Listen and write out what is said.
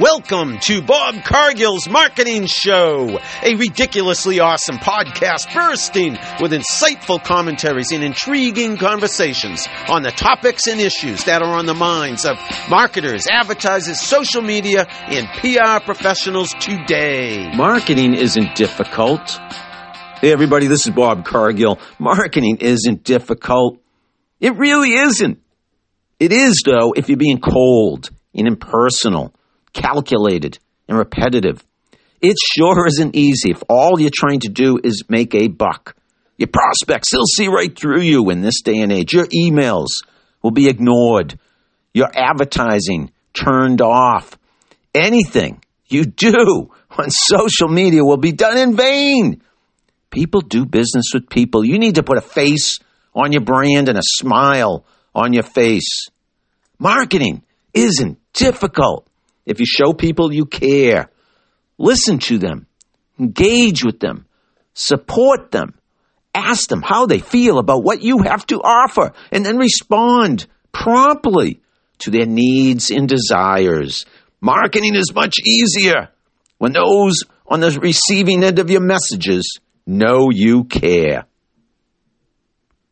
Welcome to Bob Cargill's Marketing Show, a ridiculously awesome podcast bursting with insightful commentaries and intriguing conversations on the topics and issues that are on the minds of marketers, advertisers, social media, and PR professionals today. Marketing isn't difficult. Hey, everybody, this is Bob Cargill. Marketing isn't difficult. It really isn't. It is, though, if you're being cold and impersonal, calculated and repetitive. It sure isn't easy if all you're trying to do is make a buck. Your prospects, they'll see right through you in this day and age. Your emails will be ignored. Your advertising turned off. Anything you do on social media will be done in vain. People do business with people. You need to put a face on your brand and a smile on your face. Marketing isn't difficult if you show people you care. Listen to them, engage with them, support them, ask them how they feel about what you have to offer, and then respond promptly to their needs and desires. Marketing is much easier when those on the receiving end of your messages know you care.